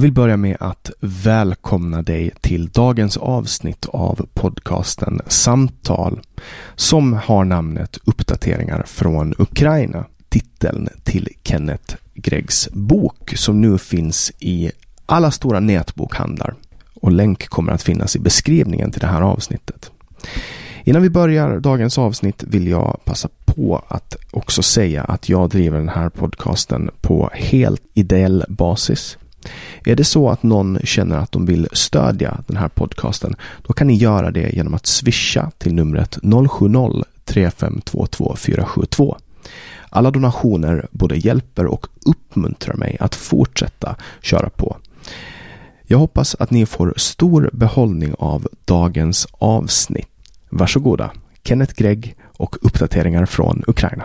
Jag vill börja med att välkomna dig till dagens avsnitt av podcasten Samtal som har namnet Uppdateringar från Ukraina. Titeln till Kenneth Greggs bok som nu finns i alla stora nätbokhandlar och länk kommer att finnas i beskrivningen till det här avsnittet. Innan vi börjar dagens avsnitt vill jag passa på att också säga att jag driver den här podcasten på helt ideell basis. Är det så att någon känner att de vill stödja den här podcasten, då kan ni göra det genom att swisha till numret 070 3522 472. Alla donationer både hjälper och uppmuntrar mig att fortsätta köra på. Jag hoppas att ni får stor behållning av dagens avsnitt. Varsågoda, Kenneth Gregg och uppdateringar från Ukraina.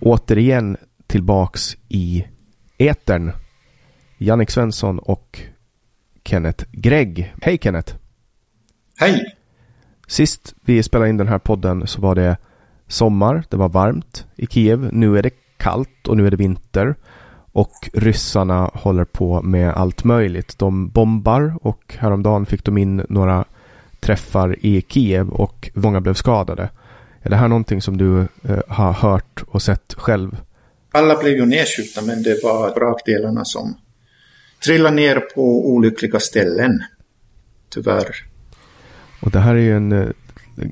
Återigen tillbaks i etern Jannik Svensson och Kenneth Gregg. Hej Kenneth! Hej! Sist vi spelade in den här podden så var det sommar, det var varmt i Kiev. Nu är det kallt och nu är det vinter. Och ryssarna håller på med allt möjligt. De bombar och häromdagen fick de in några träffar i Kiev och många blev skadade. Är det här någonting som du eh, har hört och sett själv? Alla blev ju nedskjutna men det var brakdelarna som trillade ner på olyckliga ställen. Tyvärr. Och det här är ju en, eh,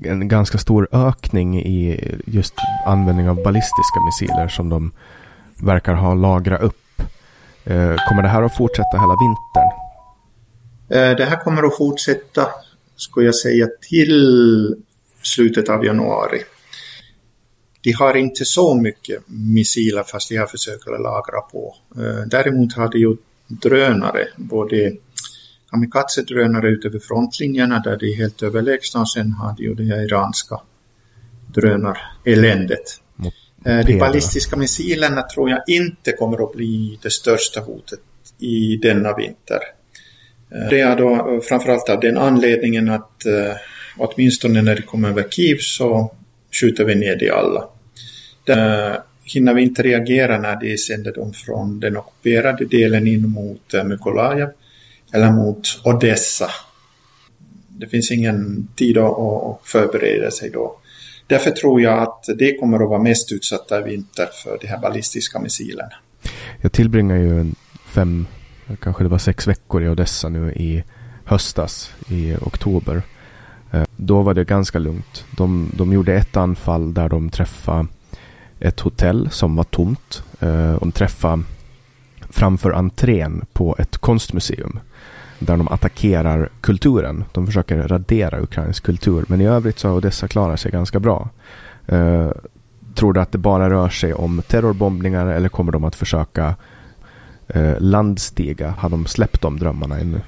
en ganska stor ökning i just användning av ballistiska missiler som de verkar ha lagrat upp. Eh, kommer det här att fortsätta hela vintern? Eh, det här kommer att fortsätta, skulle jag säga, till slutet av januari. De har inte så mycket missiler fast de har försökt lagra på. Däremot har de ju drönare, både kamikaze-drönare ute vid frontlinjerna där de är helt överlägsna och sen har de ju det här iranska drönareländet. Eh, de ballistiska missilerna tror jag inte kommer att bli det största hotet i denna vinter. Eh, det är då framförallt av den anledningen att eh, åtminstone när det kommer över Kiev så skjuter vi ner de alla. Där hinner vi inte reagera när de sänder dem från den ockuperade delen in mot eh, Mykolajiv eller mot Odessa. Det finns ingen tid att förbereda sig då. Därför tror jag att det kommer att vara mest utsatta i vinter för de här ballistiska missilerna. Jag tillbringar ju fem, kanske det var sex veckor i Odessa nu i höstas, i oktober. Eh, då var det ganska lugnt. De, de gjorde ett anfall där de träffade ett hotell som var tomt. Eh, de träffade framför entrén på ett konstmuseum där de attackerar kulturen. De försöker radera ukrainsk kultur. Men i övrigt så har Odessa klarat sig ganska bra. Eh, tror du att det bara rör sig om terrorbombningar eller kommer de att försöka landstiga? Har de släppt de drömmarna ännu?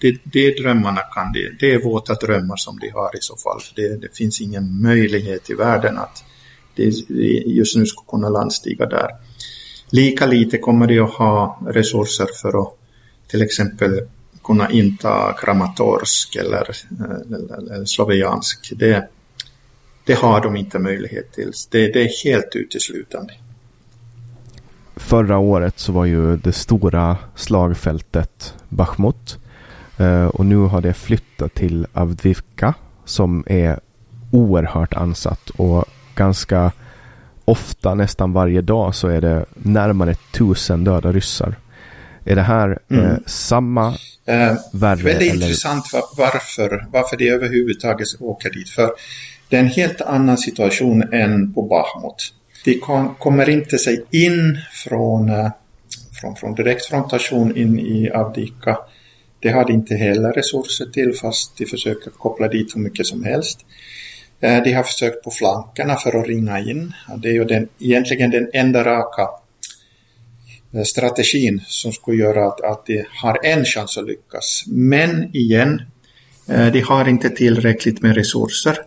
Det, det drömmarna kan det. Det är våta drömmar som de har i så fall. Det, det finns ingen möjlighet i världen att det, just nu ska kunna landstiga där. Lika lite kommer de att ha resurser för att till exempel kunna inta Kramatorsk eller, eller, eller Sloviansk. Det, det har de inte möjlighet till. Det, det är helt uteslutande. Förra året så var ju det stora slagfältet Bachmut. Eh, och nu har det flyttat till Avdivka som är oerhört ansatt och ganska ofta, nästan varje dag, så är det närmare tusen döda ryssar. Är det här mm. eh, samma eh, värre? Väldigt eller? intressant varför, varför de överhuvudtaget åker dit. För det är en helt annan situation än på Bahmut. De kom, kommer inte sig in från, eh, från, från direktfrontation in i Avdika. Det har de inte heller resurser till fast de försöker koppla dit hur mycket som helst. Eh, de har försökt på flankerna för att ringa in. Det är ju den, egentligen den enda raka eh, strategin som skulle göra att, att de har en chans att lyckas. Men igen, eh, de har inte tillräckligt med resurser.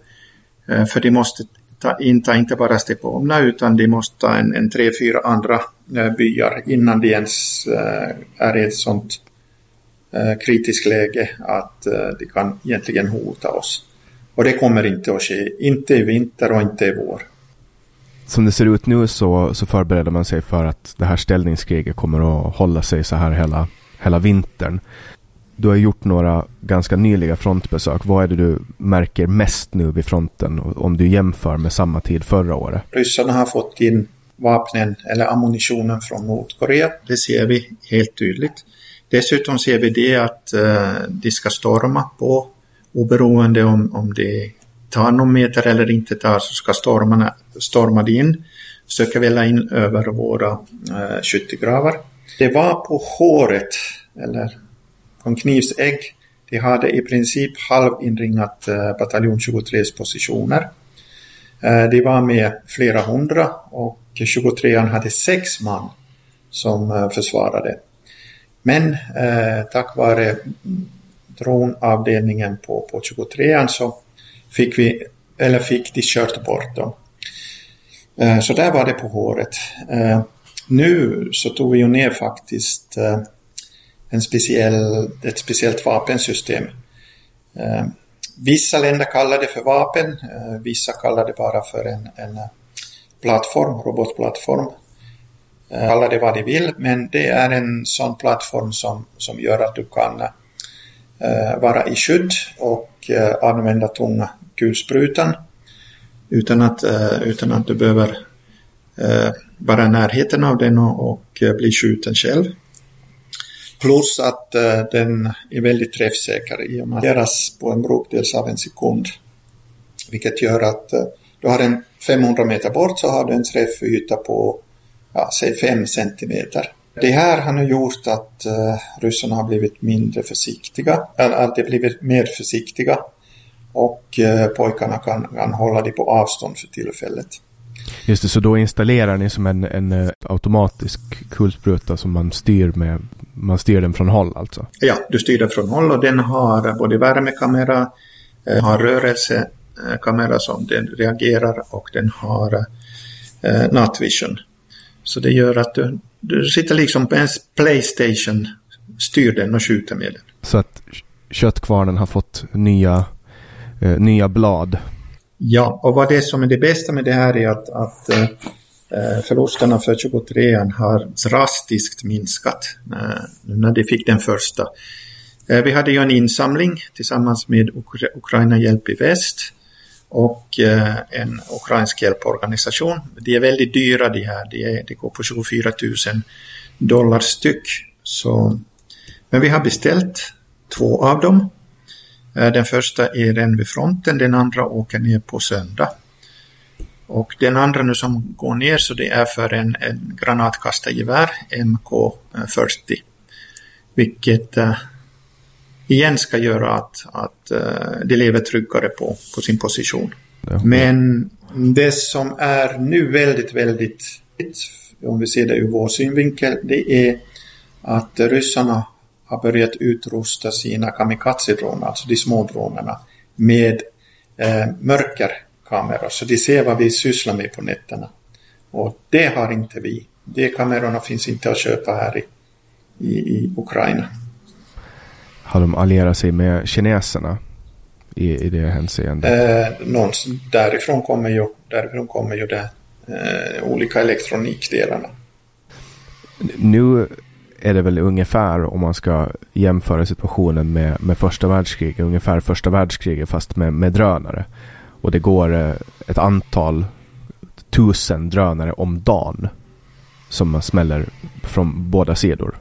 För de måste ta, inta inte bara Stepomna utan de måste ta en, en tre, fyra andra byar innan de ens är i ett sånt kritiskt läge att de kan egentligen hota oss. Och det kommer inte att ske, inte i vinter och inte i vår. Som det ser ut nu så, så förbereder man sig för att det här ställningskriget kommer att hålla sig så här hela, hela vintern. Du har gjort några ganska nyliga frontbesök. Vad är det du märker mest nu vid fronten om du jämför med samma tid förra året? Ryssarna har fått in vapnen eller ammunitionen från Nordkorea. Det ser vi helt tydligt. Dessutom ser vi det att eh, de ska storma på oberoende om, om det tar någon meter eller inte tar så ska stormarna storma in, försöka välla in över våra eh, skyttegravar. Det var på håret, eller från knivsägg. De hade i princip halvinringat eh, bataljon 23s positioner. Eh, de var med flera hundra och 23an hade sex man som eh, försvarade. Men eh, tack vare dronavdelningen på, på 23an så fick vi, eller fick de kört bort dem. Eh, så där var det på håret. Eh, nu så tog vi ju ner faktiskt eh, en speciell, ett speciellt vapensystem. Eh, vissa länder kallar det för vapen, eh, vissa kallar det bara för en, en eh, plattform, robotplattform. Eh, Kalla det vad de vill, men det är en sån plattform som, som gör att du kan eh, vara i skydd och eh, använda tunga kulsprutan utan att, eh, utan att du behöver eh, vara i närheten av den och, och eh, bli skjuten själv. Plus att uh, den är väldigt träffsäker i och med att deras på en bråkdels av en sekund. Vilket gör att uh, du har en 500 meter bort så har du en träffyta på, ja, säg 5 centimeter. Det här har nu gjort att uh, ryssarna har blivit mindre försiktiga, eller att de blivit mer försiktiga och uh, pojkarna kan, kan hålla det på avstånd för tillfället. Just det, så då installerar ni som en, en automatisk kulspruta som man styr med man styr den från håll alltså? Ja, du styr den från håll och den har både värmekamera, eh, har rörelsekamera som den reagerar och den har eh, nattvision. Så det gör att du, du sitter liksom på en Playstation, styr den och skjuter med den. Så att köttkvarnen har fått nya, eh, nya blad? Ja, och vad det som är det bästa med det här är att, att eh, Eh, förlusterna för 23an har drastiskt minskat eh, när de fick den första. Eh, vi hade ju en insamling tillsammans med Ukraina Hjälp i Väst och eh, en ukrainsk hjälporganisation. De är väldigt dyra de här, de, är, de går på 24 000 dollar styck. Så, men vi har beställt två av dem. Eh, den första är den vid fronten, den andra åker ner på söndag. Och den andra nu som går ner så det är för en, en granatkastargevär MK40. Vilket eh, igen ska göra att, att äh, de lever tryggare på, på sin position. Men det som är nu väldigt, väldigt, om vi ser det ur vår synvinkel, det är att ryssarna har börjat utrusta sina kamikaze-droner, alltså de små dronerna, med eh, mörker kameror så de ser vad vi sysslar med på nätterna. Och det har inte vi. De kamerorna finns inte att köpa här i, i, i Ukraina. Har de allierat sig med kineserna i, i det hänseendet? Eh, någons, därifrån kommer ju, därifrån kommer ju det, eh, olika elektronikdelarna. Nu är det väl ungefär, om man ska jämföra situationen med, med första världskriget, ungefär första världskriget fast med, med drönare. Och det går eh, ett antal tusen drönare om dagen som man smäller från båda sidor.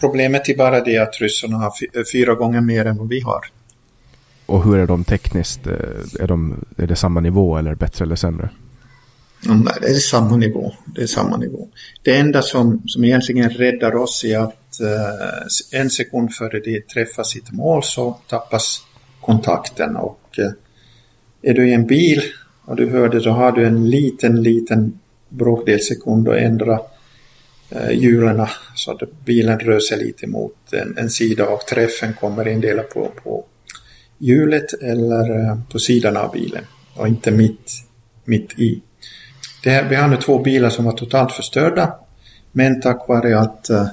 Problemet är bara det att ryssarna har fyra gånger mer än vad vi har. Och hur är de tekniskt? Eh, är, de, är det samma nivå eller bättre eller sämre? Mm, det är samma nivå. Det är samma nivå. Det enda som, som egentligen räddar oss är att eh, en sekund före det träffar sitt mål så tappas kontakten och eh, är du i en bil och du hör det så har du en liten, liten bråkdel sekund att ändra eh, Eh, hjulen så att bilen rör sig lite mot en, en sida och träffen kommer endera på, på hjulet eller eh, på sidan av bilen och inte mitt, mitt i. Det, vi har nu två bilar som var totalt förstörda men tack vare att, eh,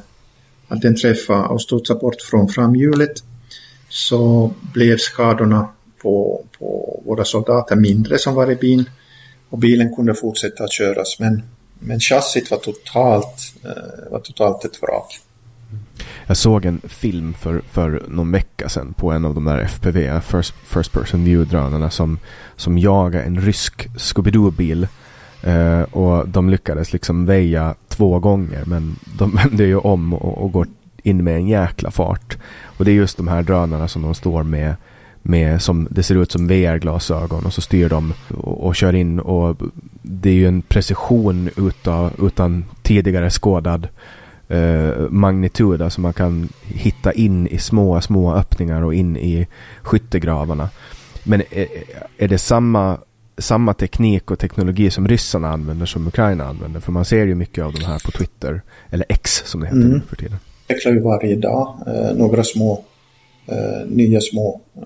att den träffade och studsade bort från framhjulet så blev skadorna på, på våra soldater mindre som var i bilen och bilen kunde fortsätta att köras men, men chassit var totalt, eh, var totalt ett vrak. Jag såg en film för, för någon vecka sedan på en av de där FPV, First, first Person View-drönarna som, som jagar en rysk Scooby-Doo-bil. Eh, och de lyckades liksom väja två gånger men de vände ju om och, och går in med en jäkla fart. Och det är just de här drönarna som de står med med som det ser ut som VR-glasögon och så styr de och, och, kör in och det är ju en precision utan, utan tidigare skådad eh, magnitud. Alltså man kan hitta in i små, små öppningar och in i skyttegravarna. Men är, är det samma, samma teknik och teknologi som ryssarna använder som Ukraina använder? För man ser ju mycket av de här på Twitter, eller X som det heter mm. för tiden. Det utvecklar ju varje dag eh, några små eh, nya små, eh,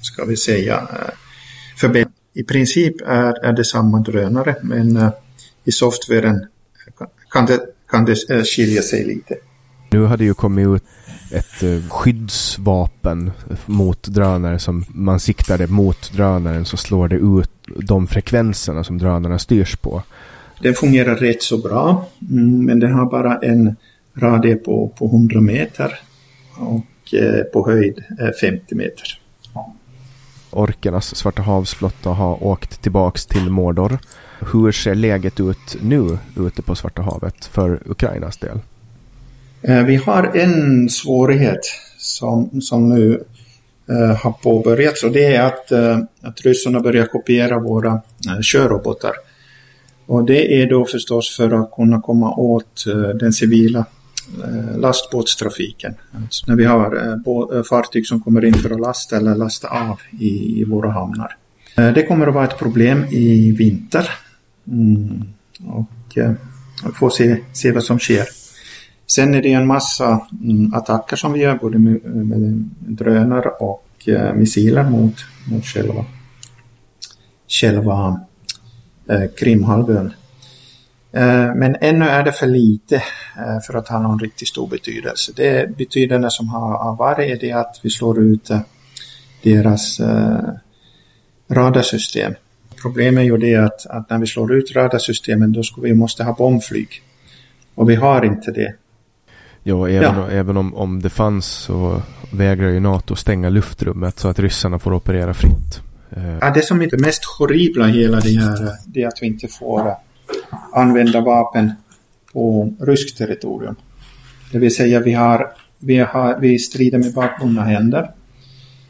ska vi säga, eh, förbättringar. I princip är, är det samma drönare men eh, i softwaren kan det, kan det eh, skilja sig lite. Nu har det ju kommit ut ett eh, skyddsvapen mot drönare som man siktar det mot drönaren så slår det ut de frekvenserna som drönarna styrs på. Den fungerar rätt så bra mm, men den har bara en radie på, på 100 meter. Och Eh, på höjd 50 meter. Orkernas Svarta havsflotta har åkt tillbaks till Mordor. Hur ser läget ut nu ute på Svarta havet för Ukrainas del? Eh, vi har en svårighet som, som nu har påbörjats och det är att, att ryssarna börjar kopiera våra körrobotar. Och det är då förstås för att kunna komma åt den civila Eh, Eh, lastbåtstrafiken. Alltså när vi har eh, eh, fartyg som kommer in för att lasta eller lasta av i, i våra hamnar. Det kommer att vara ett problem i vinter. Mm. Och vi får se, se vad som sker. Sen är det en massa mm, attacker som vi gör både med, med drönare och missiler mot, mot själva, själva Krimhalvön. Eh, men ännu är det för lite eh, för att ha någon riktigt stor betydelse. Det betydande som har varit är det att vi slår ut eh, deras radarsystem. Problemet är ju det att, att när vi slår ut radarsystemen då ska vi måste ha bombflyg. Och vi har inte det. Jo, även, ja. även om, om det fanns så vägrar ju NATO stänga luftrummet så att ryssarna får operera fritt. Ja, det som är det mest horribla i hela det här det är att vi inte får använda vapen på ryskt territorium. Det vill säga vi, har, vi, har, vi strider med bakbundna händer.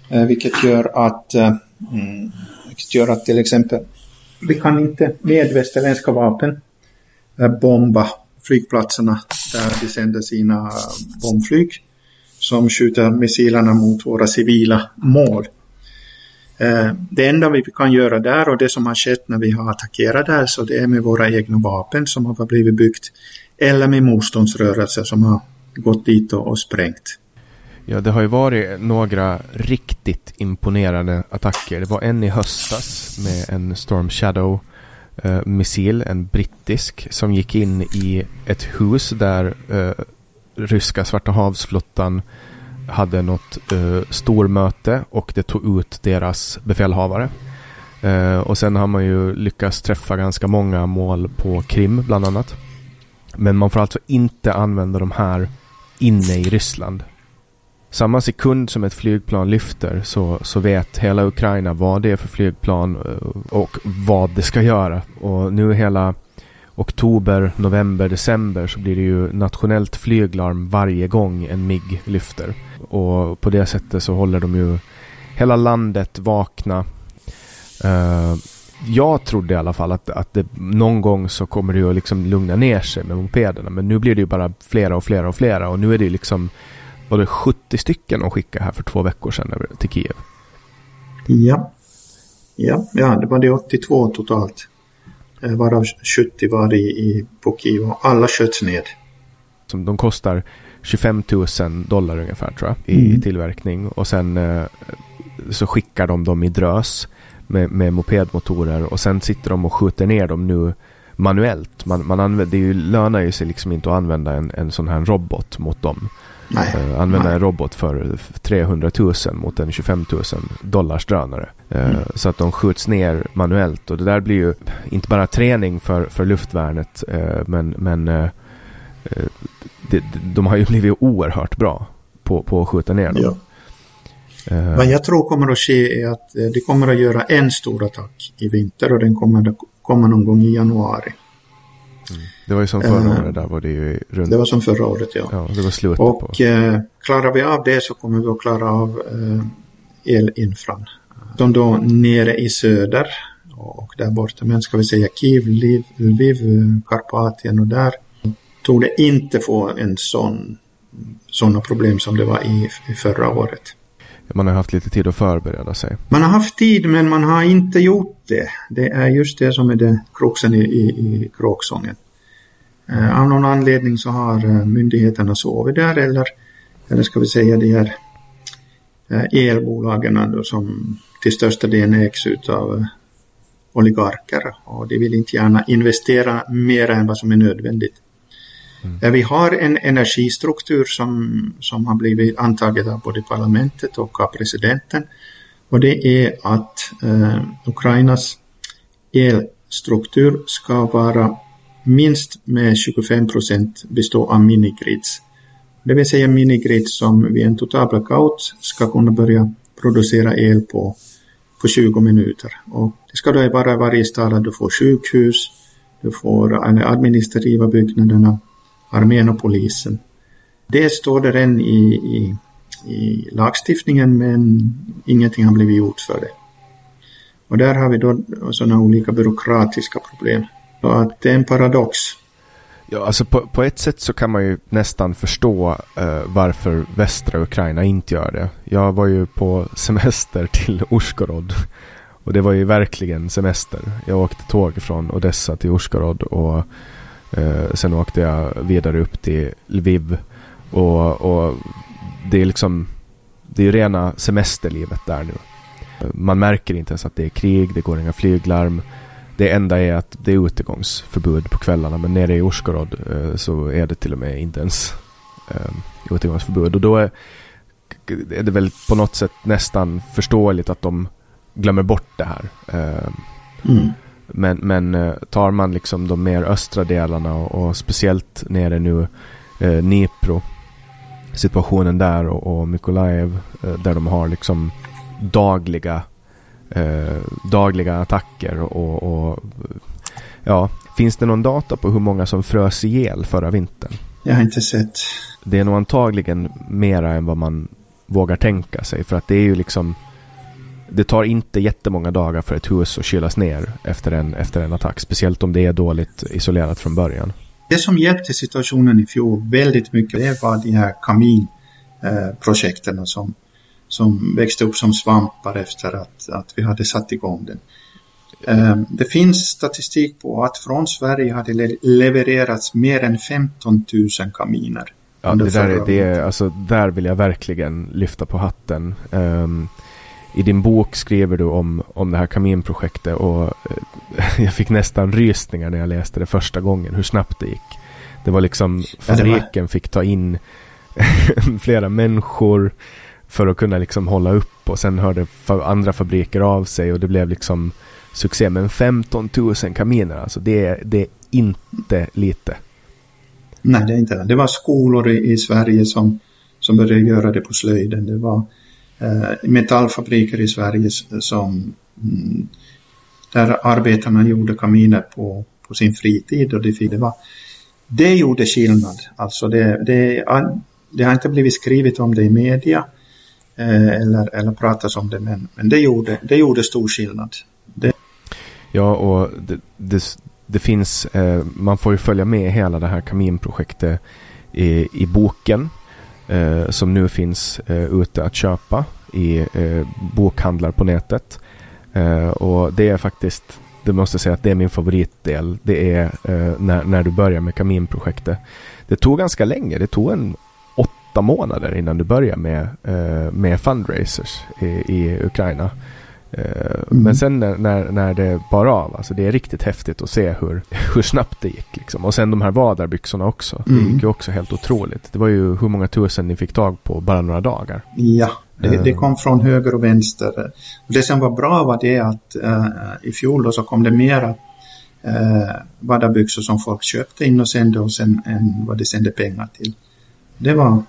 Eh, vilket gör att eh, mm, vilket gör att till exempel vi kan inte med västerländska vapen eh, bomba flygplatserna där vi sänder sina bombflyg som skjuter missilerna mot våra civila mål. Eh, det enda vi kan göra där och det som har skett när vi har attackerat där så det är med våra egna vapen som har blivit byggt eller med motståndsrörelser som har gått dit och, sprängt. Ja, det har ju varit några riktigt imponerande attacker. Det var en i höstas med en Storm Shadow-missil, eh, en brittisk, som gick in i ett hus där eh, ryska Svarta havsflottan hade något eh, stormöte och det tog ut deras befälhavare. Eh, och sen har man ju lyckats träffa ganska många mål på Krim bland annat. Men man får alltså inte använda de här inne i Ryssland. samma sekund som ett flygplan lyfter så, så vet hela Ukraina vad det är för flygplan eh, och vad det ska göra. Och nu hela oktober, november, december så blir det ju nationellt flyglarm varje gång en MIG lyfter. Och på det sättet så håller de ju hela landet vakna. Uh, jag trodde i alla fall att, att det, någon gång så kommer det ju att liksom lugna ner sig med mopederna. Men nu blir det ju bara flera och flera och flera. Och nu är det ju liksom det 70 stycken de skickade här för två veckor sedan till Kiev. Ja. Ja, ja det var det 82 totalt. Eh, varav 70 var i, i, på Kiev och alla sköts ned. De kostar 25 000 dollar ungefär tror jag i mm. tillverkning. Och sen eh, så skickar de dem i drös med, med mopedmotorer och sen sitter de och skjuter ner dem nu manuellt. Man, man använder, det ju, lönar ju sig liksom inte att använda en, en sån här robot mot dem. Uh, använda nej. en robot för 300 000 mot en 25 000 dollars drönare. Uh, mm. Så att de skjuts ner manuellt och det där blir ju inte bara träning för, för luftvärnet uh, men, men de, de har ju blivit oerhört bra på, på att skjuta ner dem. Ja. Uh, Vad jag tror kommer att ske är att uh, de kommer att göra en stor attack i vinter och den kommer att komma någon gång i januari. Mm. Det var ju som förra uh, året, där var det ju runt... Det var som förra året, ja. Ja, det var slutet och, på. Och klarar vi av det så kommer vi att klara av elinfran. De då nere i söder och där borta, men ska vi säga Kiev, Lviv, Karpatien och där tog det inte få en sån sådana problem som det var i, i förra året. Man har haft lite tid att förbereda sig. Man har haft tid men man har inte gjort det. Det är just det som är det kruxen i, i, i kråksången. Eh, av någon anledning så har eh, myndigheterna sovit där eller, eller ska vi säga de här eh, elbolagen som till största delen ägs av oligarker och de vill inte gärna investera mer än vad som är nödvändigt. Mm. Eh, vi har en energistruktur som, som har blivit antaget av både parlamentet och av presidenten. Och det är att eh, Ukrainas elstruktur ska vara minst med 25 procent bestå av minigrids. Det vill säga minigrids som vid en total blackout ska kunna börja producera el på, på 20 minuter. Och det ska då vara i varje stad att du får sjukhus, du får de administrativa byggnaderna, armén och polisen. Det står det än i, i, i lagstiftningen men ingenting har blivit gjort för det. Och där har vi då sådana olika byråkratiska problem. Så att det är en paradox. Ja, alltså på, på ett sätt så kan man ju nästan förstå eh, varför västra Ukraina inte gör det. Jag var ju på semester till Ursgorod och det var ju verkligen semester. Jag åkte tåg från Odessa till Ursgorod och Eh, sen åkte jag vidare upp till Lviv. Och, och det är liksom det är rena semesterlivet där nu. Man märker inte ens att det är krig, det går inga flyglarm. Det enda är att det är utegångsförbud på kvällarna men nere i Ursgorod eh, så är det till och med inte ens eh, utegångsförbud. Och då är, är det väl på något sätt nästan förståeligt att de glömmer bort det här. Eh, mm. Men, men eh, tar man liksom de mer östra delarna och, och speciellt nere nu eh, Dnipro situationen där och, och Mykolaiv eh, där de har liksom dagliga eh, dagliga attacker och, och, ja, finns det någon data på hur många som frös ihjäl förra vintern? Jag har inte sett. Det är nog antagligen mera än vad man vågar tänka sig för att det är ju liksom det tar inte jättemånga dagar för ett hus att kylas ner efter en, efter en attack. Speciellt om det är dåligt isolerat från början. Det som hjälpte situationen i fjol väldigt mycket det var de här kaminprojekten som, som växte upp som svampar efter att, att vi hade satt igång den. Eh, det finns statistik på att från Sverige hade levererats mer än 15 000 kaminer. Ja, det där, det är, alltså, där vill jag verkligen lyfta på hatten. Um, i din bok skriver du om, om det här kaminprojektet och eh, jag fick nästan rysningar när jag läste det första gången hur snabbt det gick. Det var liksom fabriken fick ta in flera människor för att kunna liksom hålla upp och sen hörde andra fabriker av sig och det blev liksom succé. Men 15 000 kaminer alltså, det är, det är inte lite. Nej, det är inte det. Det var skolor i, i Sverige som som började göra det på slöjden. Det var Eh, metallfabriker i Sverige som mm, där arbetarna gjorde kaminer på, på sin fritid och det, det, var, det gjorde skillnad. Alltså det, det, det har inte blivit skrivet om det i media eh, eller, eller pratas om det men, men det, gjorde, det gjorde stor skillnad. Det... Ja och det, det, det finns, eh, man får ju följa med hela det här kaminprojektet i, i boken eh, som nu finns eh, ute att köpa i eh, bokhandlar på nätet. Eh, och det är faktiskt, det måste jag säga att det är min favoritdel. Det är eh, när, när du börjar med kaminprojektet. Det tog ganska länge, det tog en åtta månader innan du börjar med, eh, med fundraisers i, i Ukraina. Eh, mm. Men sen när, när, när det bar av, alltså det är riktigt häftigt att se hur, hur snabbt det gick. Liksom. Och sen de här vadarbyxorna också. Mm. Det gick ju också helt otroligt. Det var ju hur många tusen ni fick tag på bara några dagar. Ja, det, det kom från höger och vänster. Det som var bra var det att uh, i fjol så kom det mera uh, vadarbyxor som folk köpte in och sände och sen än vad det sände pengar till. Det var,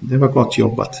det var gott jobbat.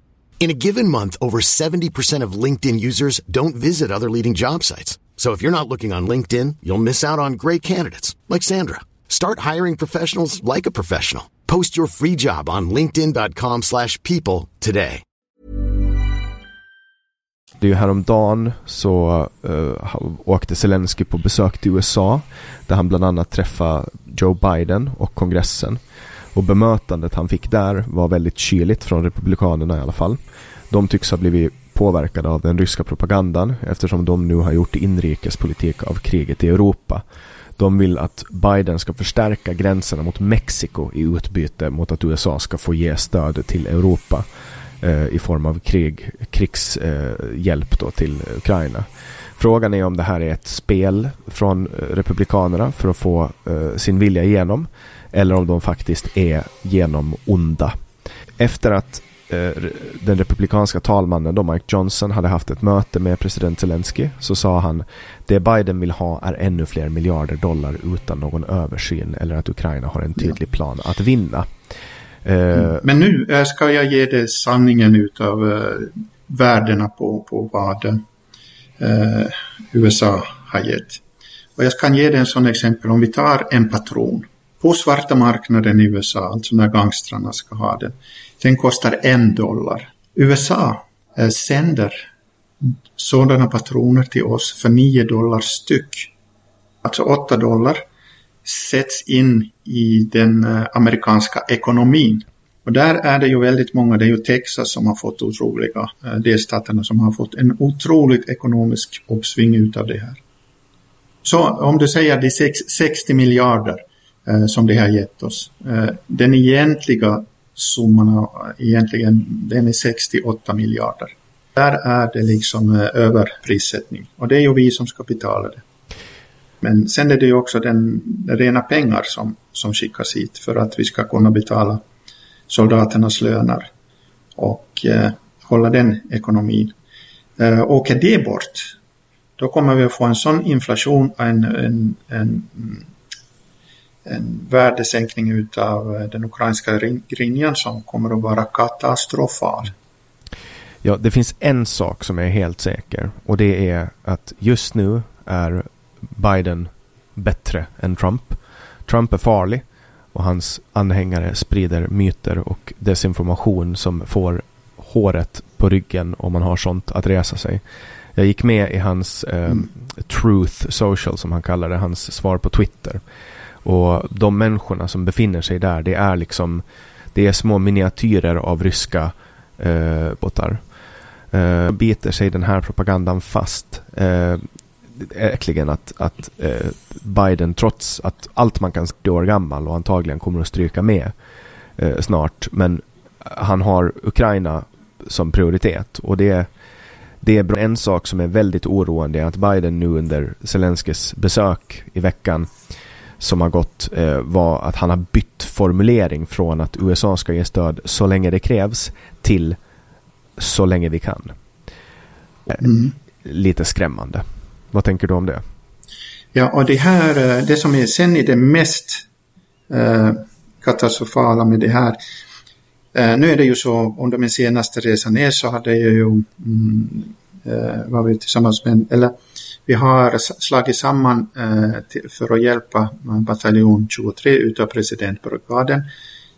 In a given month, over 70% of LinkedIn users don't visit other leading job sites. So if you're not looking on LinkedIn, you'll miss out on great candidates like Sandra. Start hiring professionals like a professional. Post your free job on linkedin.com/people today. Det är ju häromdagen så uh, åkte Zelensky på besök till USA där han bland annat träffade Joe Biden och kongressen. Och bemötandet han fick där var väldigt kyligt från republikanerna i alla fall. De tycks ha blivit påverkade av den ryska propagandan eftersom de nu har gjort inrikespolitik av kriget i Europa. De vill att Biden ska förstärka gränserna mot Mexiko i utbyte mot att USA ska få ge stöd till Europa eh, i form av krig, krigshjälp eh, till Ukraina. Frågan är om det här är ett spel från eh, Republikanerna för att få eh, sin vilja igenom eller om de faktiskt är genom onda. Efter att eh, den republikanska talmannen då Mike Johnson hade haft ett möte med president Zelensky så sa han det Biden vill ha är ännu fler miljarder dollar utan någon översyn eller att Ukraina har en tydlig plan att vinna. Eh, mm. Men nu eh, ska jag ge dig sanningen utav uh, värdena på, på vad uh, USA har gett. Och jag kan ge dig en sån exempel. Om vi tar en patron på svarta marknaden i USA, alltså när gangstrarna ska ha den. Den kostar en dollar. USA eh, sänder sådana patroner till oss för nio dollar styck. Alltså åtta dollar sätts in i den eh, amerikanska ekonomin. Och där är det ju väldigt många, det är ju Texas som har fått otroliga, eh, delstaterna som har fått en otroligt ekonomisk uppsving utav det här. Så om du säger de 60 miljarder Eh, som det har gett oss. Eh, den egentliga summan egentligen den är 68 miljarder. Där är det liksom eh, överprissättning och det är ju vi som ska betala det. Men sen är det ju också den rena pengar som, som skickas hit för att vi ska kunna betala soldaternas löner och eh, hålla den ekonomin. Eh, åker det bort, då kommer vi att få en sån inflation, en, en, en en värdesänkning utav eh, den ukrainska grinjan som kommer att vara katastrofal. Ja, det finns en sak som är helt säker och det är att just nu är Biden bättre än Trump. Trump är farlig och hans anhängare sprider myter och desinformation som får håret på ryggen om man har sånt att resa sig. Jag gick med i hans eh, mm. Truth Social som han kallar det, hans svar på Twitter. Och de människorna som befinner sig där, det är liksom det är små miniatyrer av ryska eh, båtar. Eh, biter sig den här propagandan fast. Eh, äckligen att, att eh, Biden trots att allt man kan säga år gammal och antagligen kommer att stryka med eh, snart. Men han har Ukraina som prioritet och det, det är en sak som är väldigt oroande är att Biden nu under Zelenskyjs besök i veckan som har gått eh, var att han har bytt formulering från att USA ska ge stöd så länge det krävs till så länge vi kan. Mm. Lite skrämmande. Vad tänker du om det? Ja, och det här, eh, det som är sen är det mest eh, katastrofala med det här. Eh, nu är det ju så, under min senaste resa ner så hade jag ju, mm, eh, var vi tillsammans med, eller vi har slagit samman eh, till, för att hjälpa eh, bataljon 23 utav presidentbrigaden.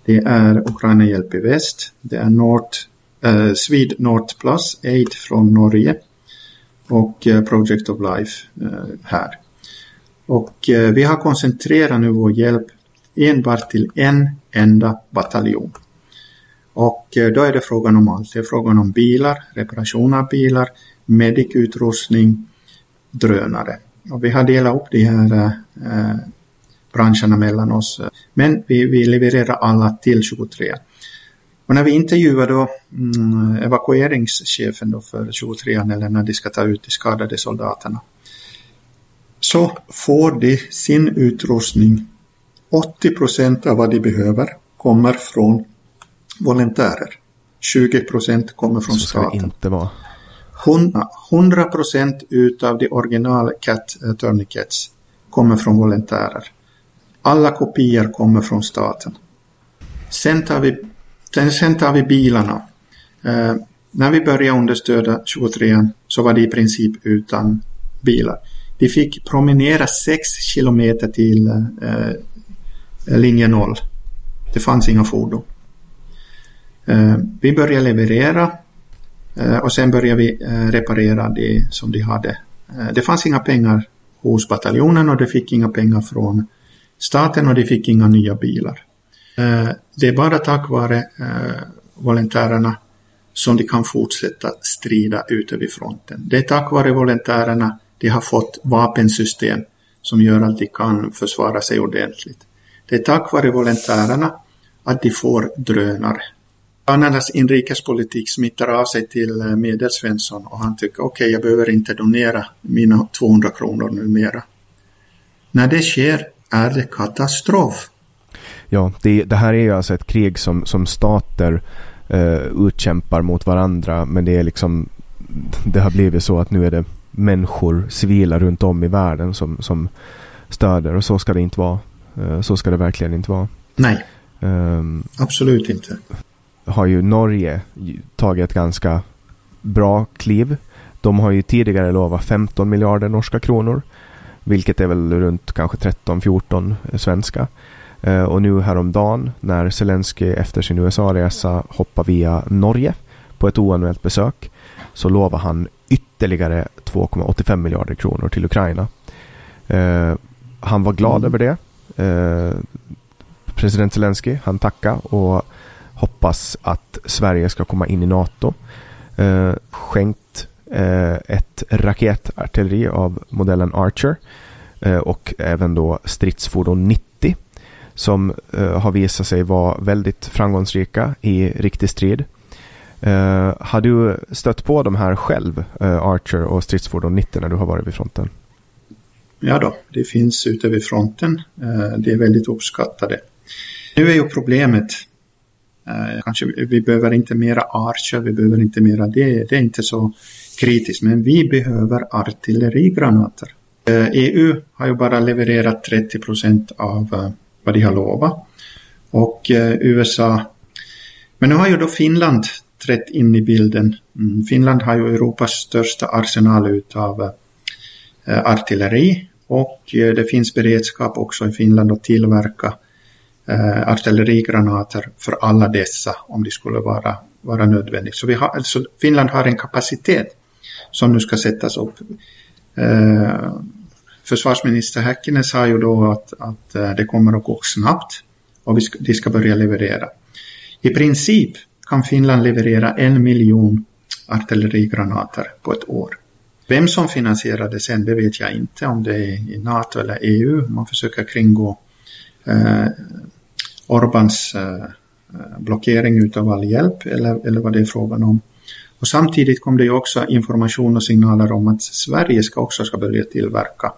Det är Ukraina Hjälp i Väst, det är Nord, eh, Swede North Plus Aid från Norge och eh, Project of Life eh, här. Och eh, vi har koncentrerat nu vår hjälp enbart till en enda bataljon. Och eh, då är det frågan om allt. Det är frågan om bilar, reparation av bilar, medikutrustning, drönare. Och vi har delat upp de här eh, branscherna mellan oss. Men vi, vi levererar alla till 23. Och när vi intervjuar då mm, evakueringschefen då för 23 eller när de ska ta ut de skadade soldaterna så får de sin utrustning 80 procent av vad de behöver kommer från volontärer. 20 procent kommer från så staten. Det inte vara. 100 procent utav de original CAT eh, tourniquets kommer från volontärer. Alla kopior kommer från staten. Sen tar vi Sen tar vi bilarna. Eh, när vi började understöda 23 så var det i princip utan bilar. De fick promenera 6 kilometer till eh, eh linje 0. Det fanns inga fordon. Eh, vi började leverera Eh, och sen började vi eh, reparera det som de hade. Eh, det fanns inga pengar hos bataljonen och de fick inga pengar från staten och de fick inga nya bilar. Det är bara tack vare volontärerna som de kan fortsätta strida ute vid fronten. Det är tack vare volontärerna de har fått vapensystem som gör att de kan försvara sig ordentligt. Det är tack vare volontärerna att de får drönare. Kanadas inrikespolitik smittar av sig till eh, Medelsvensson och han tycker okej, okay, jag behöver inte donera mina 200 kronor numera. När det sker är det katastrof. Ja, det, det, här är ju alltså ett krig som, som stater eh, utkämpar mot varandra. Men det är liksom det har blivit så att nu är det människor, civila runt om i världen som, som stöder. Och så ska det inte vara. Eh, så ska det verkligen inte vara. Nej, um, absolut inte. Har ju Norge tagit ett ganska bra kliv. De har ju tidigare lovat 15 miljarder norska kronor. Vilket är väl runt kanske 13-14 svenska. Eh, och nu häromdagen när Zelensky efter sin USA-resa hoppar via Norge på ett oanmält besök så lovar han ytterligare 2,85 miljarder kronor till Ukraina. Eh, han var glad mm. över det. Eh, president Zelensky, han tackade och hoppas att Sverige ska komma in i NATO. Eh, skänkt eh, ett raketartilleri av modellen Archer eh, och även då stridsfordon 90 som har visat sig vara väldigt framgångsrika i riktig strid. Har du stött på de här själv, Archer och stridsfordon 90 när du har varit vid fronten? Ja då, det finns ute vid fronten. det är väldigt uppskattade. Nu är ju problemet, Eh, kanske vi behöver inte mera Archer, vi behöver inte mera det, det är inte så kritiskt, men vi behöver artillerigranater. Eh, EU har ju bara levererat 30 procent av eh, vad de har lovat. Och eh, USA. Men nu har ju då Finland trätt in i bilden. Mm, Finland har ju Europas största arsenal utav eh, artilleri och eh, det finns beredskap också i Finland att tillverka eh, artillerigranater för alla dessa om det skulle vara, vara nödvändigt. Så vi har, alltså Finland har en kapacitet som nu ska sättas upp. Eh, försvarsminister Häkkinen sa ju då att, att eh, det kommer att gå snabbt och vi ska, de ska börja leverera. I princip kan Finland leverera en miljon artillerigranater på ett år. Vem som finansierar det sen, det vet jag inte. Om det är i NATO eller EU. Man försöker kringgå Eh, Orbans eh, blockering utav all hjälp eller, eller vad det är frågan om. Och samtidigt kom det ju också information och signaler om att Sverige ska också ska börja tillverka.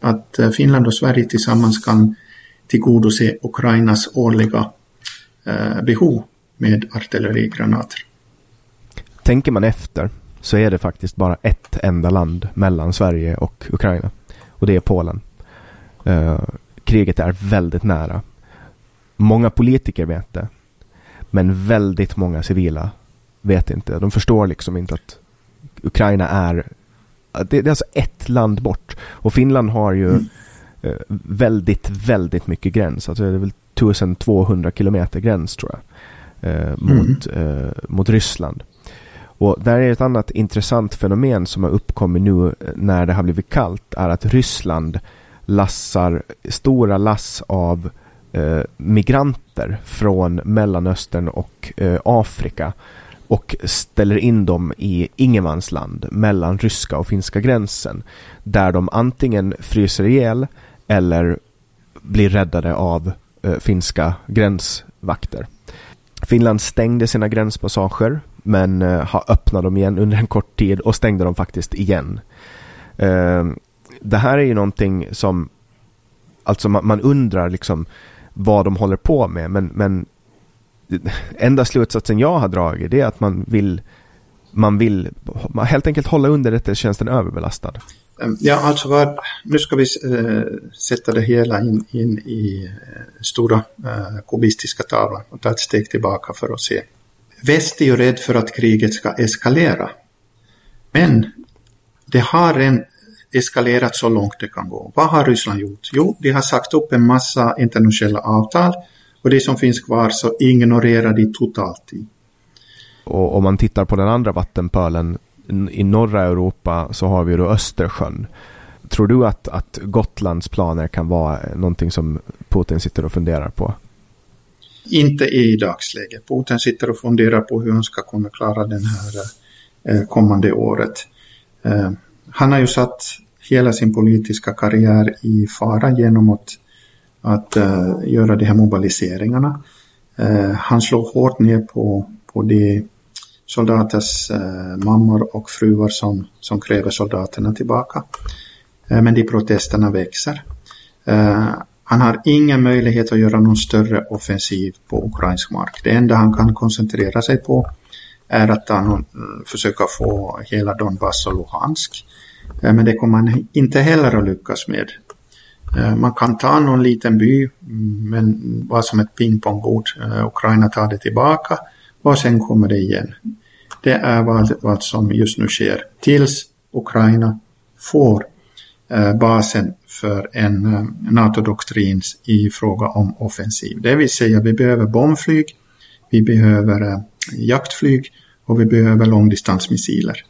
Att eh, Finland och Sverige tillsammans kan tillgodose Ukrainas årliga eh, behov med artillerigranater. Tänker man efter så är det faktiskt bara ett enda land mellan Sverige och Ukraina. Och det är Polen. Eh, Kriget är väldigt nära. Många politiker vet det. Men väldigt många civila vet inte. De förstår liksom inte att Ukraina är det, är alltså ett land bort. Och Finland har ju mm. eh, väldigt, väldigt mycket gräns. Alltså det är väl 1200 kilometer gräns tror jag. Eh, mot, mm. eh, mot Ryssland. Och där är ett annat intressant fenomen som har uppkommit nu eh, när det har blivit kallt är att Ryssland lassar stora lass av eh, migranter från Mellanöstern och eh, Afrika och ställer in dem i ingenmansland mellan ryska och finska gränsen där de antingen fryser ihjäl eller blir räddade av eh, finska gränsvakter. Finland stängde sina gränspassager men eh, har öppnat dem igen under en kort tid och stängde dem faktiskt igen. Eh, det här är ju någonting som alltså man, man undrar liksom vad de håller på med men, men enda slutsatsen jag har dragit det är att man vill man vill helt enkelt hålla underrättelsetjänsten överbelastad. Ja, alltså var, nu ska vi äh, sätta det hela in, in i äh, stora äh, kubistiska tavlan och ta ett steg tillbaka för att se. Väst är ju rädd för att kriget ska eskalera. Men det har en eskalerat så långt det kan gå. Vad har Ryssland gjort? Jo, de har sagt upp en massa internationella avtal och det som finns kvar så ignorerar de totalt. Och om man tittar på den andra vattenpölen i norra Europa så har vi då Östersjön. Tror du att, att Gotlands planer kan vara någonting som Putin sitter och funderar på? Inte i dagsläget. Putin sitter och funderar på hur han ska kunna klara den här eh, kommande året. Eh, han har ju satt hela sin politiska karriär i fara genom att att uh, göra de här mobiliseringarna. Uh, han slår hårt ner på, på de soldaters uh, mammor och fruar som, som kräver soldaterna tillbaka. men de protesterna växer. han har ingen möjlighet att göra någon större offensiv på ukrainsk mark. Det enda han kan koncentrera sig på är att han mm, försöka få hela Donbass och Luhansk. Eh, men det kommer man inte heller att lyckas med. Eh, man kan ta någon liten by, mm, men vara som ett pingpongbord. Eh, Ukraina tar det tillbaka och sen kommer det igen. Det är vad, vad som just nu sker. Tills Ukraina får basen för en NATO-doktrin i fråga om offensiv. Det vill säga vi behöver bombflyg, vi behöver jaktflyg och vi behöver långdistansmissiler.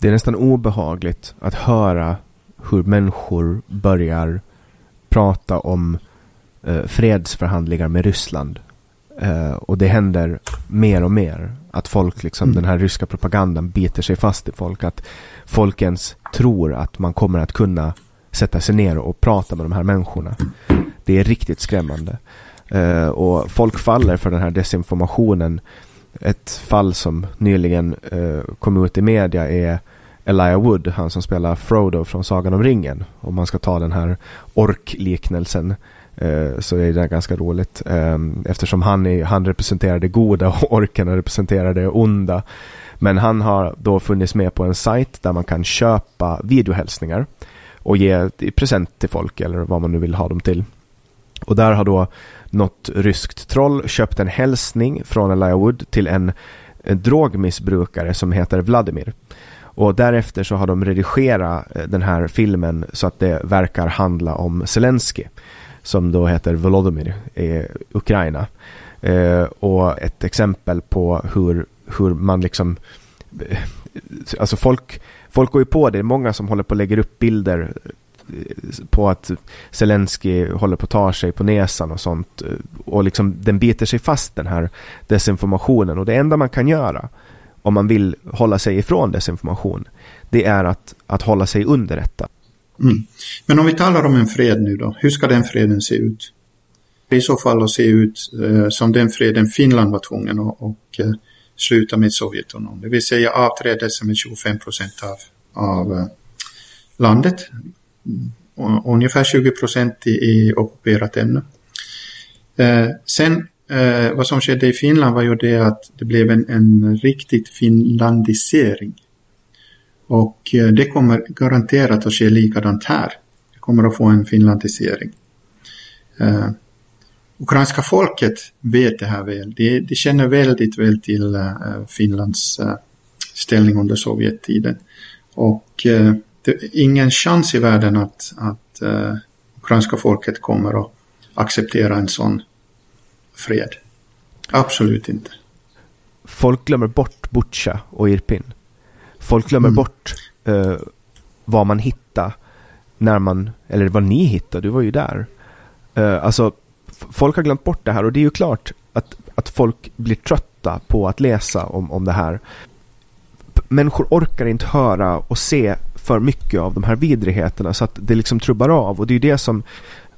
Det är nästan obehagligt att höra hur människor börjar prata om eh, fredsförhandlingar med Ryssland. Eh, och det händer mer och mer. Att folk, liksom, mm. den här ryska propagandan biter sig fast i folk. Att folk ens tror att man kommer att kunna sätta sig ner och prata med de här människorna. Det är riktigt skrämmande. Eh, och folk faller för den här desinformationen. Ett fall som nyligen eh, kom ut i media är Elijah Wood, han som spelar Frodo från Sagan om ringen. Om man ska ta den här orkliknelsen eh, så är det ganska roligt. Eh, eftersom han, är, han representerar det goda och orken representerar det onda. Men han har då funnits med på en sajt där man kan köpa videohälsningar och ge i present till folk eller vad man nu vill ha dem till. Och där har då något ryskt troll köpt en hälsning från Elijah Wood till en, en drogmissbrukare som heter Vladimir. Och därefter så har de redigerat eh, den här filmen så att det verkar handla om Zelensky som då heter Volodymyr i Ukraina. Eh, och ett exempel på hur, hur man liksom eh, alltså folk, folk går ju på det. Det är många som håller på och lägger upp bilder eh, på att Zelensky håller på att ta sig på näsan och sånt. Och liksom den biter sig fast den här desinformationen. Och det enda man kan göra om man vill hålla sig ifrån desinformation det är att, att hålla sig underrättad. Mm. Men om vi talar om en fred nu då, hur ska den freden se ut? I så fall att se ut eh, som den freden Finland var tvungen att och, eh, sluta med Sovjetunionen. Det vill säga avträdelse med 25 procent av, av eh, landet. Mm. Och, ungefär 20 procent är ockuperat ännu. Eh, sen eh, vad som skedde i Finland var ju det att det blev en, en riktigt finlandisering och eh, det kommer garanterat att ske likadant här. Det kommer att få en finlandisering. Eh, ukrainska folket vet det här väl. De, de känner väldigt väl till eh, Finlands eh, ställning under Sovjettiden. Och eh, det är ingen chans i världen att, att ukrainska folket kommer att acceptera en sån fred. Absolut inte. Folk glömmer bort Butja och Irpin. Folk glömmer mm. bort uh, vad man hittar när man, eller vad ni hittade, du var ju där. Uh, alltså, folk har glömt bort det här och det är ju klart att, att folk blir trötta på att läsa om, om det här. Människor orkar inte höra och se för mycket av de här vidrigheterna så att det liksom trubbar av och det är ju det som,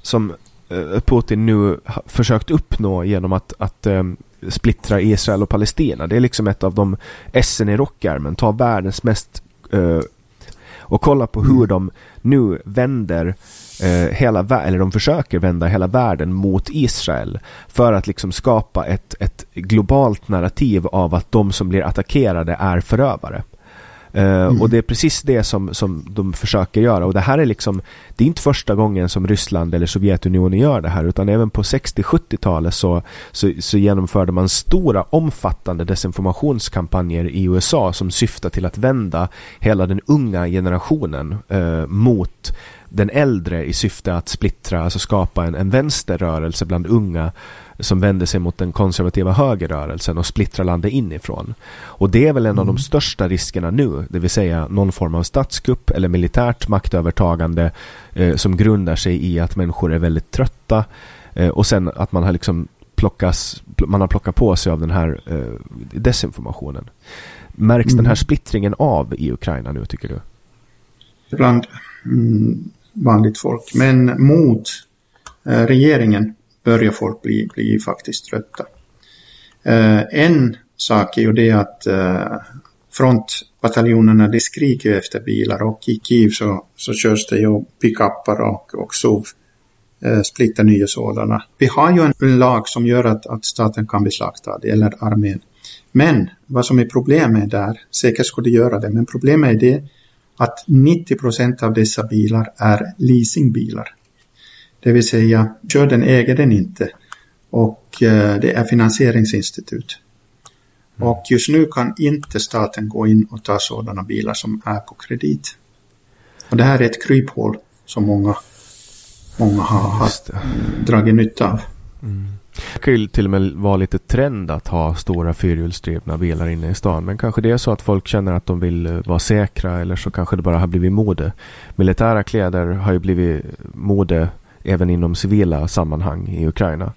som Eh, Putin nu försökt uppnå genom att, att um, splittra Israel och Palestina. Det är liksom ett av de essen i rockärmen. Ta världens mest uh, och kolla på hur de nu vänder eh, hela eller de försöker vända hela världen mot Israel för att liksom skapa ett, ett globalt narrativ av att de som blir attackerade är förövare. Uh, mm. Och det är precis det som, som de försöker göra. Och det här är liksom, det är inte första gången som Ryssland eller Sovjetunionen gör det här, utan även på 60-70-talet så, så, så, genomförde man stora omfattande desinformationskampanjer i USA som syftar till att vända hela den unga generationen uh, mot den äldre i syfte att splittra, alltså skapa en, en vänsterrörelse bland unga som vänder sig mot den konservativa högerrörelsen och splittrar landet inifrån. Och det är väl en mm. av de mm. största riskerna nu, det vill säga någon form av statskupp eller militärt maktövertagande eh, som grundar sig i att människor är väldigt trötta eh, och sen att man har liksom plockas, man har plockat på sig av den här eh, desinformationen. Märks mm. den här mm. splittringen av i Ukraina nu tycker du? Bland mm, vanligt folk, men mot eh, regeringen börjar folk bli, bli faktiskt trötta. Eh, en sak är ju det att eh, frontbataljonerna de skriker efter bilar och i Kiev så, så körs det ju pickuppar och, och SUV, eh, splitter nya sådana. Vi har ju en lag som gör att, att staten kan beslagta det, eller armén. Men vad som är problemet där, säkert skulle det göra det, men problemet är det att 90 procent av dessa bilar är leasingbilar. Det vill säga, kör den äger den inte. Och eh, det är finansieringsinstitut. Mm. Och just nu kan inte staten gå in och ta sådana bilar som är på kredit. Och det här är ett kryphål som många, många har, har dragit nytta av. Mm. Det kan ju till och med vara lite trend att ha stora fyrhjulsdrivna bilar inne i stan. Men kanske det är så att folk känner att de vill eh, vara säkra eller så kanske det bara har blivit mode. Militära kläder har ju blivit mode även inom civila sammanhang i Ukraina.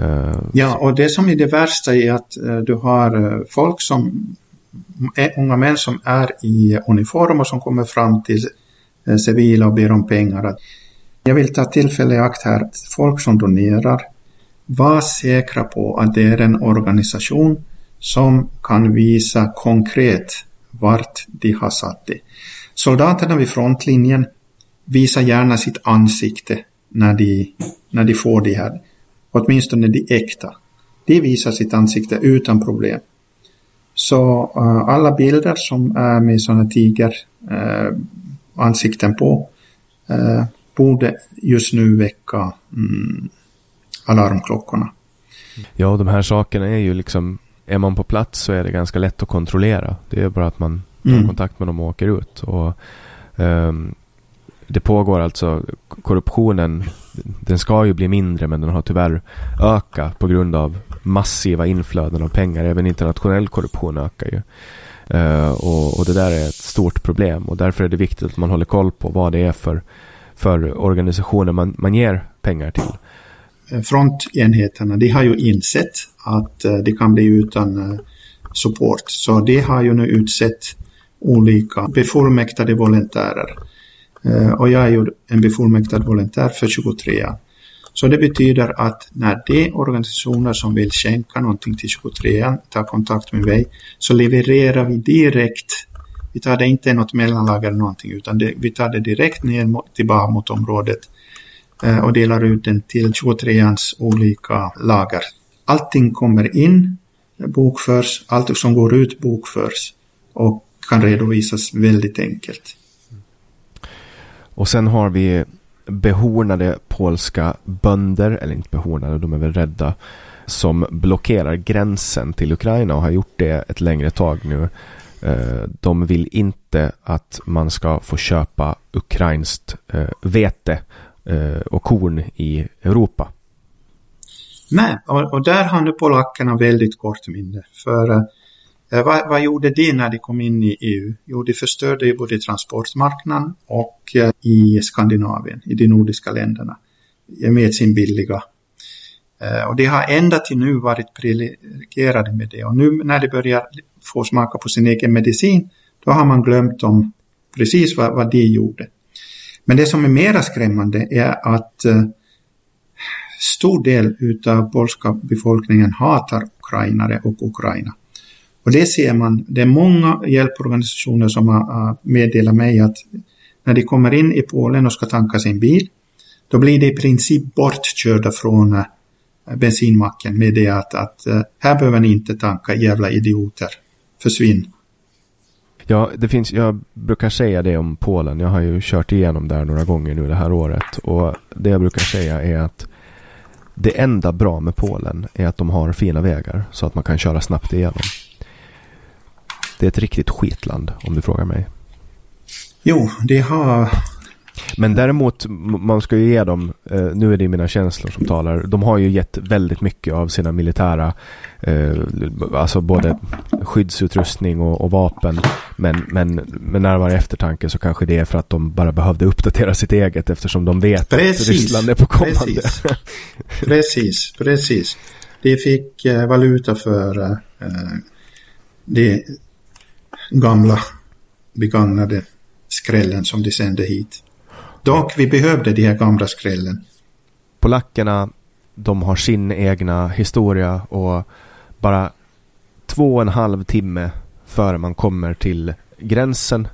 Uh, ja, och det som är det värsta är att uh, du har uh, folk som, unga män som är i uniform och som kommer fram till civila och ber om pengar. Jag vill ta tillfälle i akt här, folk som donerar, var säkra på att det är en organisation som kan visa konkret vart de har satt det. Soldaterna vid frontlinjen visar gärna sitt ansikte när de, när de får de här, åtminstone de äkta. De visar sitt ansikte utan problem. Så uh, alla bilder som är med sådana tiger uh, ansikten på uh, borde just nu väcka um, alarmklockorna. Ja, de här sakerna är ju liksom, är man på plats så är det ganska lätt att kontrollera. Det är bara att man tar mm. kontakt med dem och åker ut. Och, um, det pågår alltså korruptionen. Den ska ju bli mindre men den har tyvärr ökat på grund av massiva inflöden av pengar. Även internationell korruption ökar ju. Uh, och, och, det där är ett stort problem och därför är det viktigt att man håller koll på vad det är för, för organisationer man, man ger pengar till. Frontenheterna, de har ju insett att eh, det kan bli utan eh, support. Så de har ju nu utsett olika befullmäktade volontärer. Eh, och jag är ju en befullmäktad volontär för 23 så det betyder att när de organisationer som vill skänka någonting till 23 tar kontakt med mig så levererar vi direkt. Vi tar det inte något mellanlager eller någonting utan det, vi tar det direkt ner till Bahmut-området eh, och delar ut den till 23ans olika lager. Allting kommer in, bokförs, allt som går ut bokförs och kan redovisas väldigt enkelt. Och sen har vi behornade polska bönder, eller inte behornade, de är väl rädda, som blockerar gränsen till Ukraina och har gjort det ett längre tag nu. Eh, de vill inte att man ska få köpa ukrainskt eh, vete eh, och korn i Europa. Nej, och, där har nu polackerna väldigt kort minne. För Eh, vad, vad, gjorde de när de kom in i EU? Jo, de förstörde ju både transportmarknaden och eh, i Skandinavien, i de nordiska länderna, med sin billiga. Eh, och de har ända till nu varit privilegierade med det. Och nu när de börjar få smaka på sin egen medicin, då har man glömt om precis vad, vad de gjorde. Men det som är mera skrämmande är att eh, stor del utav polska befolkningen hatar ukrainare och Ukraina. Och det ser man, det är många hjälporganisationer som har meddelat mig att när de kommer in i Polen och ska tanka sin bil, då blir de i princip bortkörda från eh, bensinmacken med det att, att eh, här behöver ni inte tanka, jävla idioter, försvinn. Ja, det finns, jag brukar säga det om Polen. Jag har ju kört igenom där några gånger nu det här året. Och det jag brukar säga är att det enda bra med Polen är att de har fina vägar så att man kan köra snabbt igenom. Det är ett riktigt skitland om du frågar mig. Jo, det har... Men däremot, man ska ju ge dem, eh, nu är det mina känslor som talar, de har ju gett väldigt mycket av sina militära, eh, alltså både skyddsutrustning och, och, vapen. Men, men med närmare eftertanke så kanske det är för att de bara behövde uppdatera sitt eget eftersom de vet precis, att Ryssland är på kommande. Precis, precis. precis. De fick eh, valuta för det gamla begagnade skrällen som de sände hit. Dock, vi behövde de här gamla skrällen. Polackerna, de har sin egna historia och bara två och en halv timme före man kommer till gränsen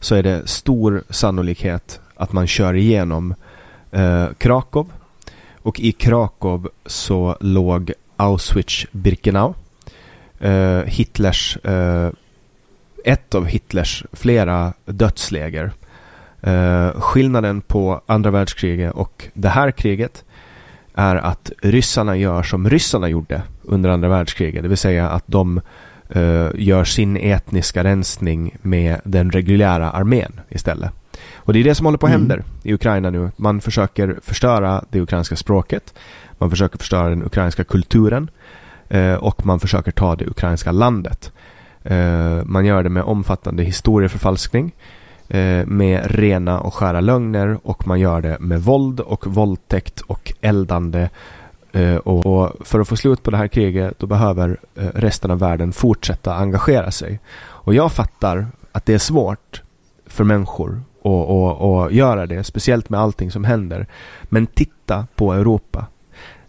så är det stor sannolikhet att man kör igenom eh, Krakow. Och i Krakow så låg Auschwitz-Birkenau. Eh, Hitlers eh, ett av Hitlers flera dödsläger. Uh, skillnaden på andra världskriget och det här kriget är att ryssarna gör som ryssarna gjorde under andra världskriget. Det vill säga att de uh, gör sin etniska rensning med den reguljära armén istället. Och det är det som håller på att mm. hända i Ukraina nu. Man försöker förstöra det ukrainska språket. Man försöker förstöra den ukrainska kulturen. Uh, och man försöker ta det ukrainska landet. Eh, man gör det med omfattande historieförfalskning, eh, med rena och skära lögner och man gör det med våld och våldtäkt och eldande. Eh, och för att få slut på det här kriget då behöver resten av världen fortsätta engagera sig. Och jag fattar att det är svårt för människor att göra det, speciellt med allting som händer. Men titta på Europa.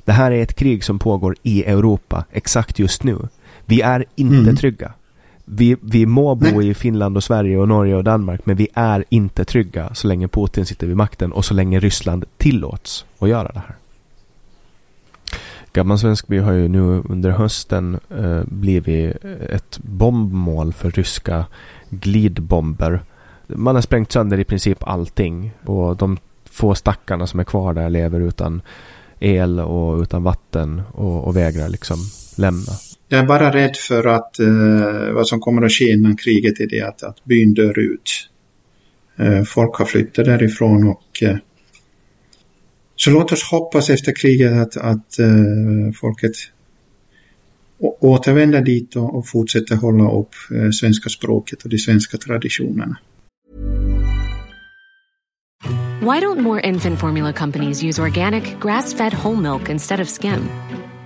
Det här är ett krig som pågår i Europa exakt just nu. Vi är inte mm. trygga. Vi, vi må bo Nej. i Finland och Sverige och Norge och Danmark men vi är inte trygga så länge Putin sitter vid makten och så länge Ryssland tillåts att göra det här. Gammal Svenskby har ju nu under hösten eh, blivit ett bombmål för ryska glidbomber. Man har sprängt sönder i princip allting och de få stackarna som är kvar där lever utan el och utan vatten och, och vägrar liksom lämna. Jag är bara rädd för att eh, vad som kommer att ske innan kriget är det att, att byn dör ut. Eh, folk har flyttat därifrån och eh, så låt oss hoppas efter kriget att, att eh, folket återvänder dit och, och fortsätter hålla upp eh, svenska språket och de svenska traditionerna. Why don't more infant formula companies use organic, grass-fed whole milk instead of skim?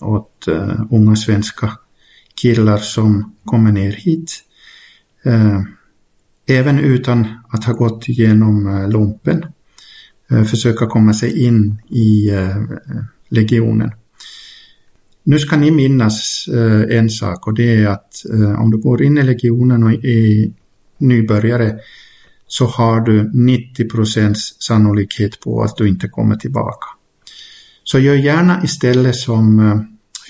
åt uh, unga svenska killar som kommer ner hit. Uh, även utan att ha gått igenom uh, lumpen. Uh, försöka komma sig in i legionen. Nu ska ni minnas en sak och det är att om du går in i legionen och är nybörjare så har du 90 procents sannolikhet på att du inte kommer tillbaka. Så gör gärna istället som eh,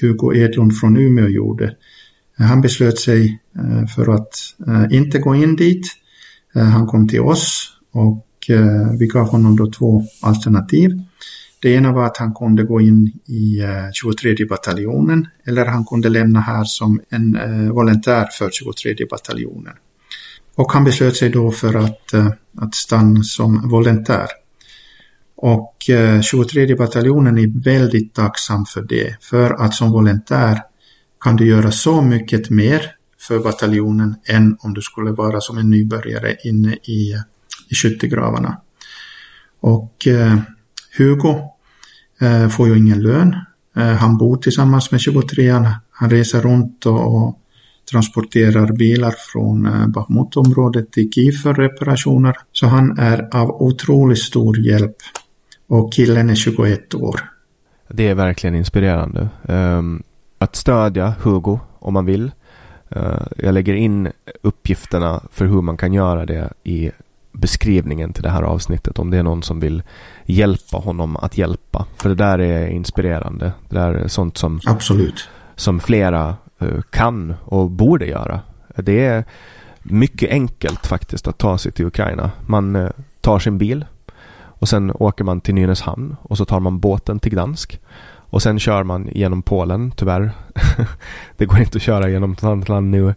Hugo Edlund från Umeå gjorde. Han beslöt sig eh, för att eh, inte gå in dit. Han kom till oss och vi gav honom då två alternativ. Det ena var att han kunde gå in i 23 bataljonen eller han kunde lämna här som en volontär för 23 bataljonen. Och han beslöt sig då för att, att stanna som volontär. Och eh, 23 bataljonen är väldigt tacksam för det, för att som volontär kan du göra så mycket mer för bataljonen än om du skulle vara som en nybörjare inne i, i skyttegravarna. Och eh, Hugo Eh, får ju ingen lön. Eh, han bor tillsammans med 23an. Han reser runt och transporterar bilar från eh, Bahmutområdet till Kiev för reparationer. Så han är av otroligt stor hjälp. Och killen är 21 år. Det är verkligen inspirerande. Um, att stödja Hugo om man vill. Uh, jag lägger in uppgifterna för hur man kan göra det i beskrivningen till det här avsnittet om det är någon som vill hjälpa honom att hjälpa. För det där är inspirerande. Det där är sånt som, Absolut. som flera uh, kan och borde göra. Det är mycket enkelt faktiskt att ta sig till Ukraina. Man uh, tar sin bil och sen åker man till Nynäshamn och så tar man båten till Gdansk. Och sen kör man genom Polen, tyvärr. det går inte att köra genom ett annat land nu.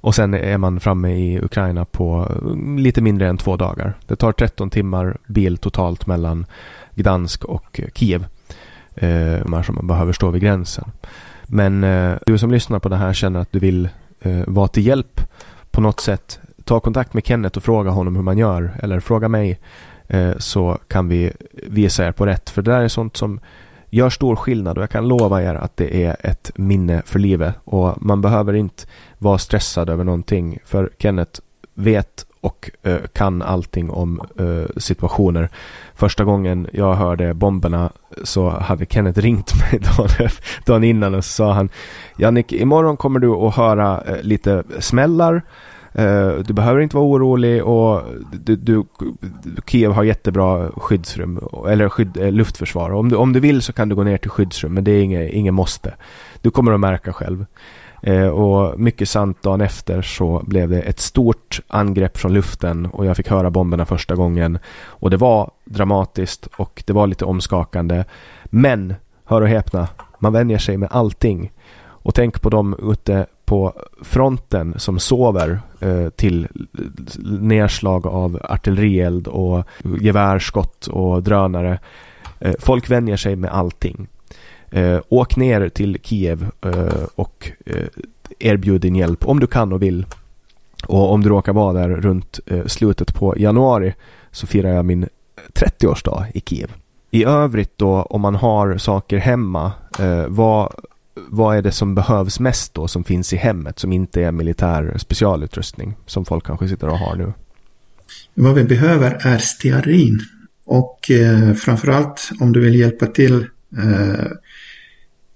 Och sen är man framme i Ukraina på mm, lite mindre än två dagar. Det tar 13 timmar bil totalt mellan Gdansk och Kiev. Eh, som man behöver stå vid gränsen. Men eh, du som lyssnar på det här känner att du vill eh, vara till hjälp på något sätt. Ta kontakt med Kenneth och fråga honom hur man gör. Eller fråga mig Eh, så kan vi visa er på rätt. För det där är sånt som gör stor skillnad och jag kan lova er att det är ett minne för livet. Och man behöver inte vara stressad över någonting. För Kenneth vet och eh, kan allting om eh, situationer. Första gången jag hörde bomberna så hade Kenneth ringt mig dagen, dagen innan och så sa han Jannik, imorgon kommer du att höra lite smällar Eh, du behöver inte vara orolig och du, du, Kiev har jättebra skyddsrum eller skydd, eh, luftförsvar. Om du, om du vill så kan du gå ner till skyddsrum men det är inget, inget måste. Du kommer att märka själv. Uh, och mycket sant dagen efter så blev det ett stort angrepp från luften och jag fick höra bomberna första gången. Och det var dramatiskt och det var lite omskakande. Men, hör och häpna, man vänjer sig med allting. Och tänk på dem ute på fronten som sover eh, till nedslag av artillerield och gevärsskott och drönare. Eh, folk vänjer sig med allting. Eh, åk ner till Kiev eh, och eh, erbjud din hjälp om du kan och vill. Och om du råkar vara där runt eh, slutet på januari så firar jag min 30-årsdag i Kiev. I övrigt då om man har saker hemma, eh, vad vad är det som behövs mest då som finns i hemmet som inte är militär specialutrustning som folk kanske sitter och har nu? Vad vi behöver är stearin och eh, framförallt om du vill hjälpa till eh,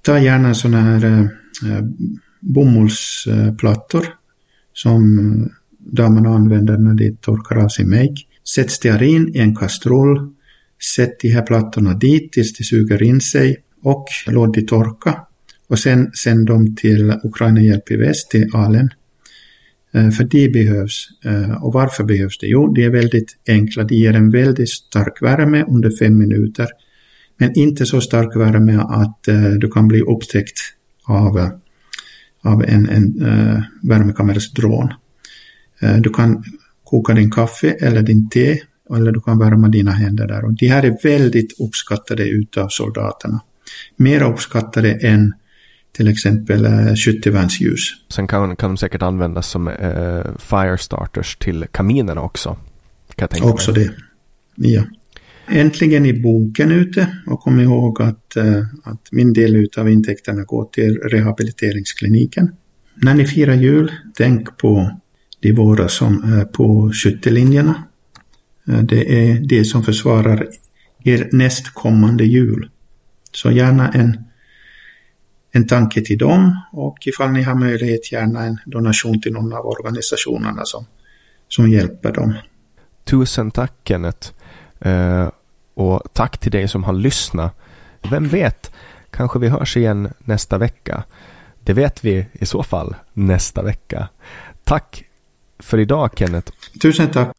ta gärna sådana här eh, eh, bomullsplattor som damerna använder när de torkar av sin make. Sätt stearin i en kastrull. Sätt de här plattorna dit tills de suger in sig och låt de torka och sen sänd dem till Ukraina Hjälp i Väst, till ALEN. Eh, för de behövs. Eh, och varför behövs det? Jo, de är väldigt enkla. De ger en väldigt stark värme under fem minuter. Men inte så stark värme att eh, du kan bli upptäckt av, av en, en värmekamerasdron. Du kan koka din kaffe eller din te eller du kan värma dina händer där. Och de här är väldigt uppskattade utav soldaterna. Mer uppskattade än till exempel äh, skyttevärnsljus. Sen kan, kan de säkert användas som äh, firestarters till kaminerna också. Kan också mig. det. Ja. Äntligen är boken ute och kom ihåg att, äh, att min del av intäkterna går till rehabiliteringskliniken. När ni firar jul, tänk på de våra som är på skyttelinjerna Eh, det är det som försvarar er nästkommande jul. Så gärna en, en tanke till dem och ifall ni har möjlighet gärna en donation till någon av organisationerna som, som hjälper dem. Tusen tack Kenneth. Uh, och tack till dig som har lyssnat. Vem vet, kanske vi hörs igen nästa vecka. Det vet vi i så fall nästa vecka. Tack för idag Kenneth. Tusen tack.